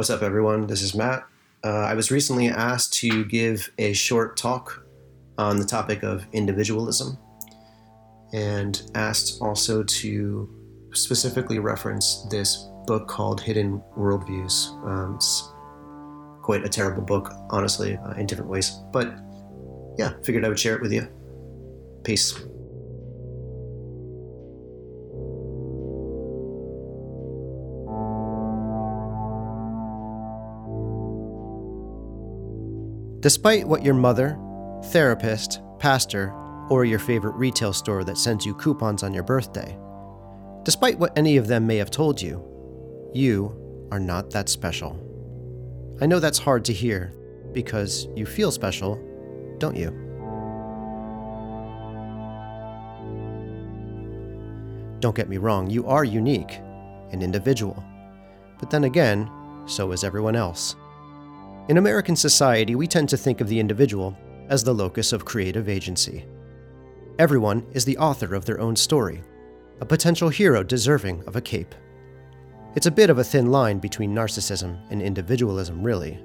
What's up, everyone? This is Matt. Uh, I was recently asked to give a short talk on the topic of individualism and asked also to specifically reference this book called Hidden Worldviews. Um, it's quite a terrible book, honestly, uh, in different ways. But yeah, figured I would share it with you. Peace. Despite what your mother, therapist, pastor, or your favorite retail store that sends you coupons on your birthday, despite what any of them may have told you, you are not that special. I know that's hard to hear because you feel special, don't you? Don't get me wrong, you are unique, an individual. But then again, so is everyone else. In American society, we tend to think of the individual as the locus of creative agency. Everyone is the author of their own story, a potential hero deserving of a cape. It's a bit of a thin line between narcissism and individualism, really.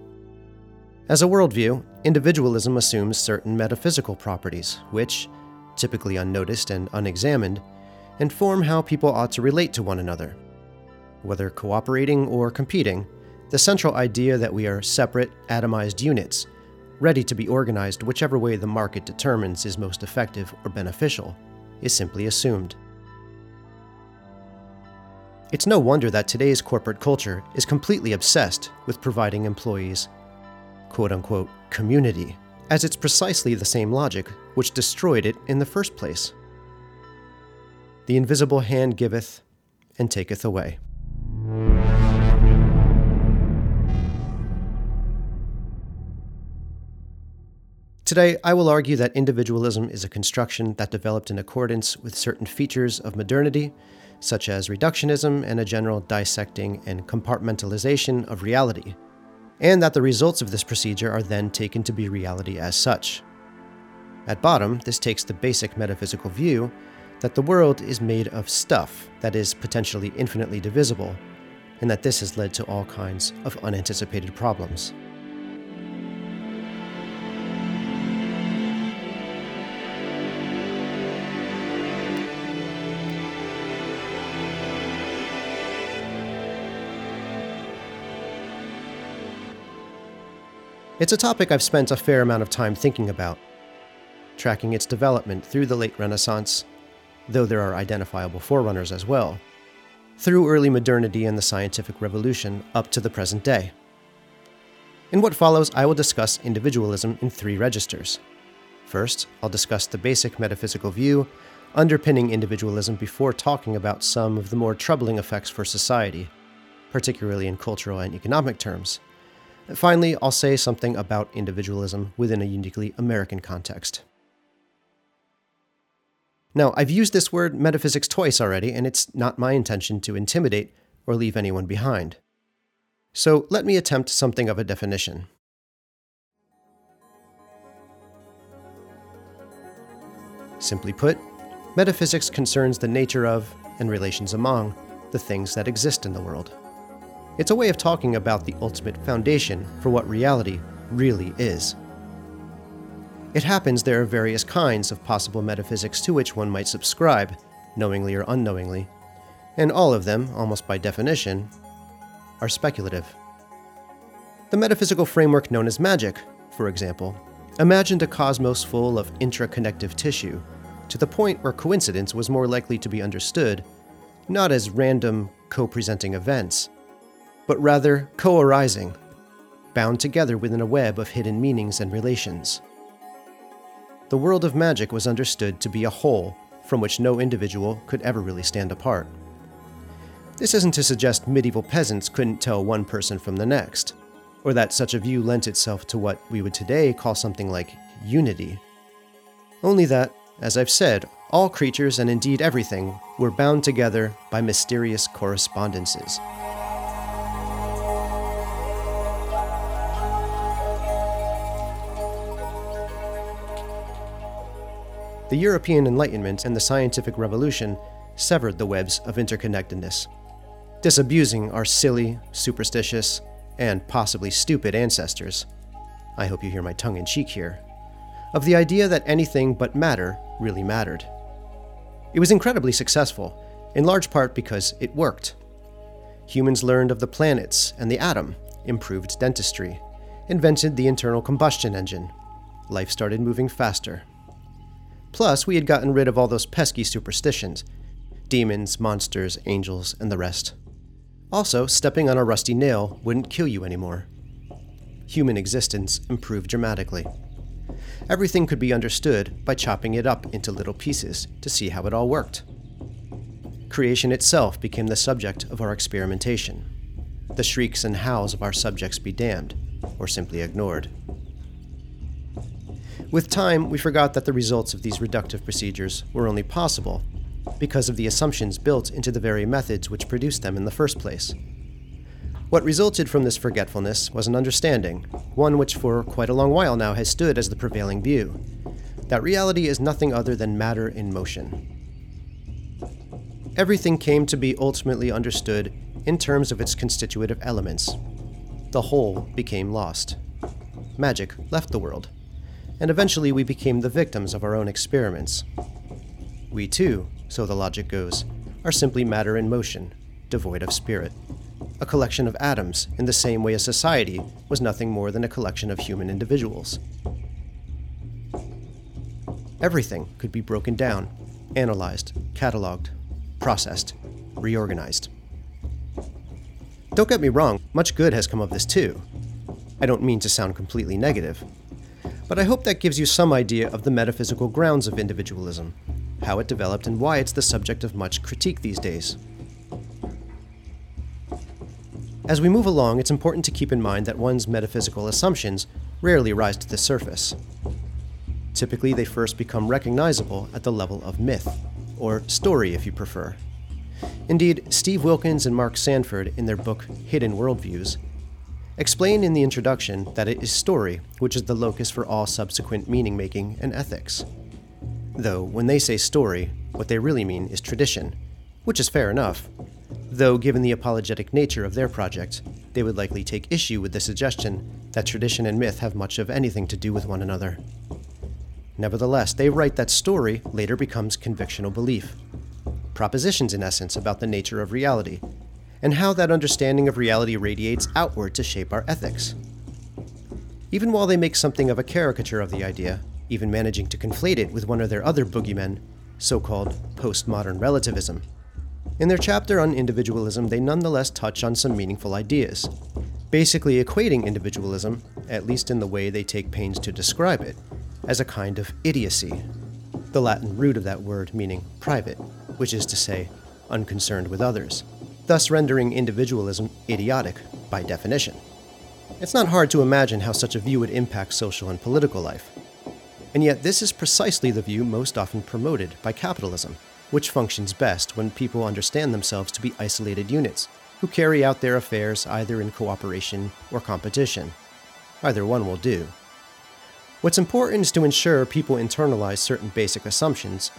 As a worldview, individualism assumes certain metaphysical properties, which, typically unnoticed and unexamined, inform how people ought to relate to one another. Whether cooperating or competing, the central idea that we are separate, atomized units, ready to be organized whichever way the market determines is most effective or beneficial, is simply assumed. It's no wonder that today's corporate culture is completely obsessed with providing employees quote unquote community, as it's precisely the same logic which destroyed it in the first place. The invisible hand giveth and taketh away. Today, I will argue that individualism is a construction that developed in accordance with certain features of modernity, such as reductionism and a general dissecting and compartmentalization of reality, and that the results of this procedure are then taken to be reality as such. At bottom, this takes the basic metaphysical view that the world is made of stuff that is potentially infinitely divisible, and that this has led to all kinds of unanticipated problems. It's a topic I've spent a fair amount of time thinking about, tracking its development through the late Renaissance, though there are identifiable forerunners as well, through early modernity and the scientific revolution up to the present day. In what follows, I will discuss individualism in three registers. First, I'll discuss the basic metaphysical view underpinning individualism before talking about some of the more troubling effects for society, particularly in cultural and economic terms. Finally, I'll say something about individualism within a uniquely American context. Now, I've used this word metaphysics twice already, and it's not my intention to intimidate or leave anyone behind. So let me attempt something of a definition. Simply put, metaphysics concerns the nature of and relations among the things that exist in the world. It's a way of talking about the ultimate foundation for what reality really is. It happens there are various kinds of possible metaphysics to which one might subscribe, knowingly or unknowingly, and all of them, almost by definition, are speculative. The metaphysical framework known as magic, for example, imagined a cosmos full of intraconnective tissue, to the point where coincidence was more likely to be understood not as random, co presenting events, but rather co arising, bound together within a web of hidden meanings and relations. The world of magic was understood to be a whole from which no individual could ever really stand apart. This isn't to suggest medieval peasants couldn't tell one person from the next, or that such a view lent itself to what we would today call something like unity. Only that, as I've said, all creatures and indeed everything were bound together by mysterious correspondences. The European Enlightenment and the Scientific Revolution severed the webs of interconnectedness, disabusing our silly, superstitious, and possibly stupid ancestors. I hope you hear my tongue in cheek here. Of the idea that anything but matter really mattered. It was incredibly successful, in large part because it worked. Humans learned of the planets and the atom, improved dentistry, invented the internal combustion engine. Life started moving faster. Plus, we had gotten rid of all those pesky superstitions demons, monsters, angels, and the rest. Also, stepping on a rusty nail wouldn't kill you anymore. Human existence improved dramatically. Everything could be understood by chopping it up into little pieces to see how it all worked. Creation itself became the subject of our experimentation. The shrieks and howls of our subjects be damned, or simply ignored. With time, we forgot that the results of these reductive procedures were only possible because of the assumptions built into the very methods which produced them in the first place. What resulted from this forgetfulness was an understanding, one which for quite a long while now has stood as the prevailing view that reality is nothing other than matter in motion. Everything came to be ultimately understood in terms of its constitutive elements. The whole became lost. Magic left the world, and eventually we became the victims of our own experiments. We too so the logic goes, are simply matter in motion, devoid of spirit. A collection of atoms, in the same way a society was nothing more than a collection of human individuals. Everything could be broken down, analyzed, cataloged, processed, reorganized. Don't get me wrong, much good has come of this too. I don't mean to sound completely negative, but I hope that gives you some idea of the metaphysical grounds of individualism how it developed, and why it's the subject of much critique these days. As we move along, it's important to keep in mind that one's metaphysical assumptions rarely rise to the surface. Typically, they first become recognizable at the level of myth, or story if you prefer. Indeed, Steve Wilkens and Mark Sanford, in their book Hidden Worldviews, explain in the introduction that it is story which is the locus for all subsequent meaning making and ethics. Though, when they say story, what they really mean is tradition, which is fair enough. Though, given the apologetic nature of their project, they would likely take issue with the suggestion that tradition and myth have much of anything to do with one another. Nevertheless, they write that story later becomes convictional belief. Propositions, in essence, about the nature of reality, and how that understanding of reality radiates outward to shape our ethics. Even while they make something of a caricature of the idea, even managing to conflate it with one of their other boogeymen, so called postmodern relativism. In their chapter on individualism, they nonetheless touch on some meaningful ideas, basically equating individualism, at least in the way they take pains to describe it, as a kind of idiocy, the Latin root of that word meaning private, which is to say, unconcerned with others, thus rendering individualism idiotic by definition. It's not hard to imagine how such a view would impact social and political life. And yet, this is precisely the view most often promoted by capitalism, which functions best when people understand themselves to be isolated units who carry out their affairs either in cooperation or competition. Either one will do. What's important is to ensure people internalize certain basic assumptions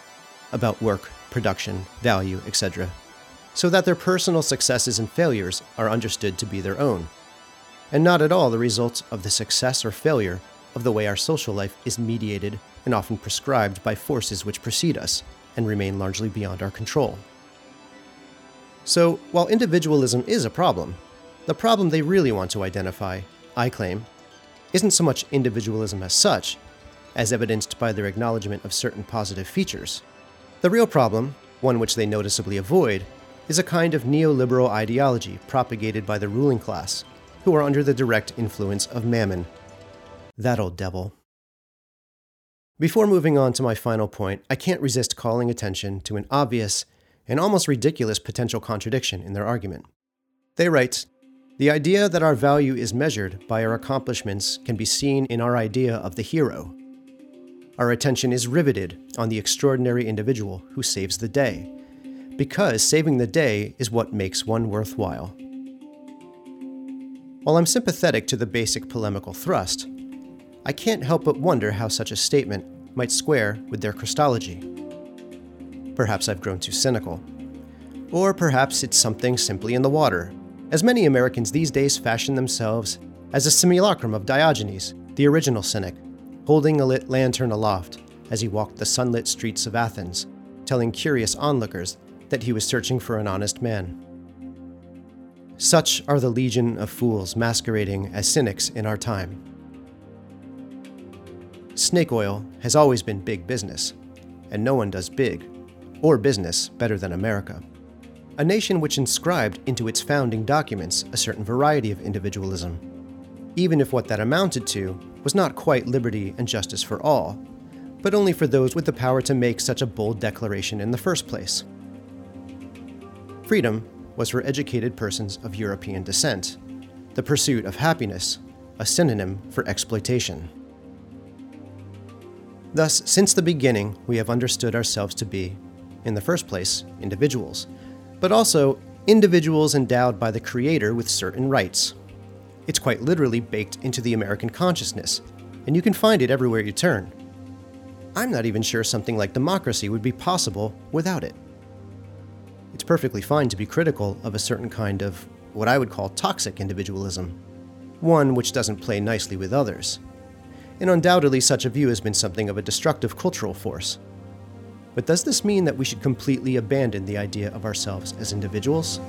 about work, production, value, etc., so that their personal successes and failures are understood to be their own, and not at all the results of the success or failure of the way our social life is mediated and often prescribed by forces which precede us and remain largely beyond our control. So, while individualism is a problem, the problem they really want to identify, I claim, isn't so much individualism as such, as evidenced by their acknowledgement of certain positive features. The real problem, one which they noticeably avoid, is a kind of neoliberal ideology propagated by the ruling class, who are under the direct influence of mammon that old devil. Before moving on to my final point, I can't resist calling attention to an obvious and almost ridiculous potential contradiction in their argument. They write The idea that our value is measured by our accomplishments can be seen in our idea of the hero. Our attention is riveted on the extraordinary individual who saves the day, because saving the day is what makes one worthwhile. While I'm sympathetic to the basic polemical thrust, I can't help but wonder how such a statement might square with their Christology. Perhaps I've grown too cynical. Or perhaps it's something simply in the water, as many Americans these days fashion themselves as a simulacrum of Diogenes, the original cynic, holding a lit lantern aloft as he walked the sunlit streets of Athens, telling curious onlookers that he was searching for an honest man. Such are the legion of fools masquerading as cynics in our time. Snake oil has always been big business, and no one does big or business better than America. A nation which inscribed into its founding documents a certain variety of individualism, even if what that amounted to was not quite liberty and justice for all, but only for those with the power to make such a bold declaration in the first place. Freedom was for educated persons of European descent, the pursuit of happiness, a synonym for exploitation. Thus, since the beginning, we have understood ourselves to be, in the first place, individuals, but also individuals endowed by the Creator with certain rights. It's quite literally baked into the American consciousness, and you can find it everywhere you turn. I'm not even sure something like democracy would be possible without it. It's perfectly fine to be critical of a certain kind of what I would call toxic individualism, one which doesn't play nicely with others. And undoubtedly, such a view has been something of a destructive cultural force. But does this mean that we should completely abandon the idea of ourselves as individuals?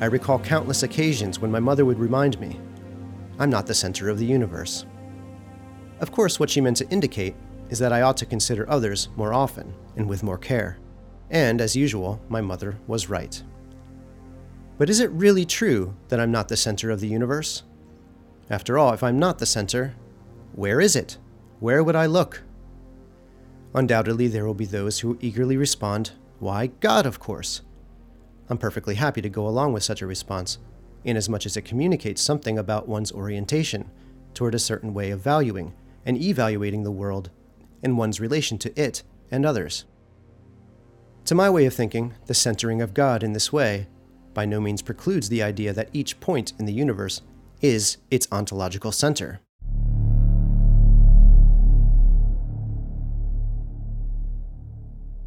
I recall countless occasions when my mother would remind me, I'm not the center of the universe. Of course, what she meant to indicate is that I ought to consider others more often and with more care. And, as usual, my mother was right. But is it really true that I'm not the center of the universe? After all, if I'm not the center, where is it? Where would I look? Undoubtedly, there will be those who eagerly respond, Why, God, of course. I'm perfectly happy to go along with such a response, inasmuch as it communicates something about one's orientation toward a certain way of valuing and evaluating the world and one's relation to it and others. To my way of thinking, the centering of God in this way by no means precludes the idea that each point in the universe is its ontological center.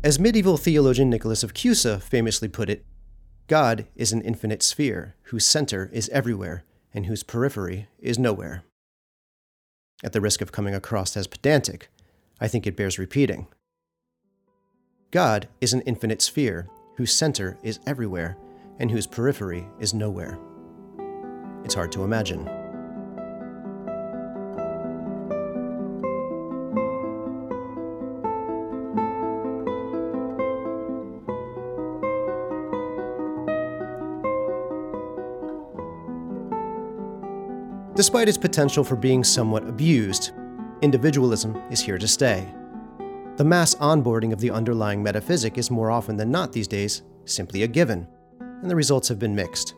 As medieval theologian Nicholas of Cusa famously put it, God is an infinite sphere whose center is everywhere and whose periphery is nowhere. At the risk of coming across as pedantic, I think it bears repeating. God is an infinite sphere whose center is everywhere and whose periphery is nowhere. It's hard to imagine. Despite its potential for being somewhat abused, individualism is here to stay. The mass onboarding of the underlying metaphysic is more often than not these days simply a given, and the results have been mixed.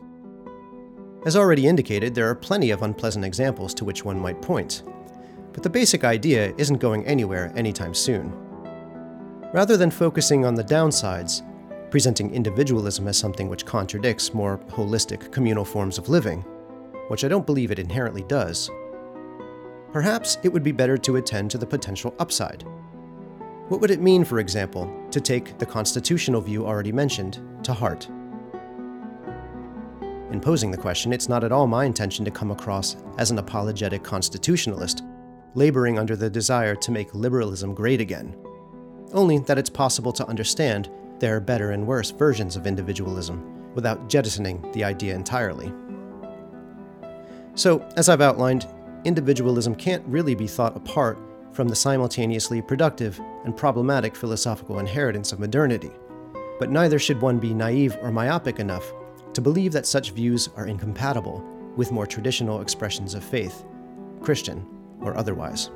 As already indicated, there are plenty of unpleasant examples to which one might point, but the basic idea isn't going anywhere anytime soon. Rather than focusing on the downsides, presenting individualism as something which contradicts more holistic communal forms of living, which I don't believe it inherently does, perhaps it would be better to attend to the potential upside. What would it mean, for example, to take the constitutional view already mentioned to heart? In posing the question, it's not at all my intention to come across as an apologetic constitutionalist, laboring under the desire to make liberalism great again. Only that it's possible to understand there are better and worse versions of individualism without jettisoning the idea entirely. So, as I've outlined, individualism can't really be thought apart from the simultaneously productive and problematic philosophical inheritance of modernity. But neither should one be naive or myopic enough to believe that such views are incompatible with more traditional expressions of faith, Christian or otherwise.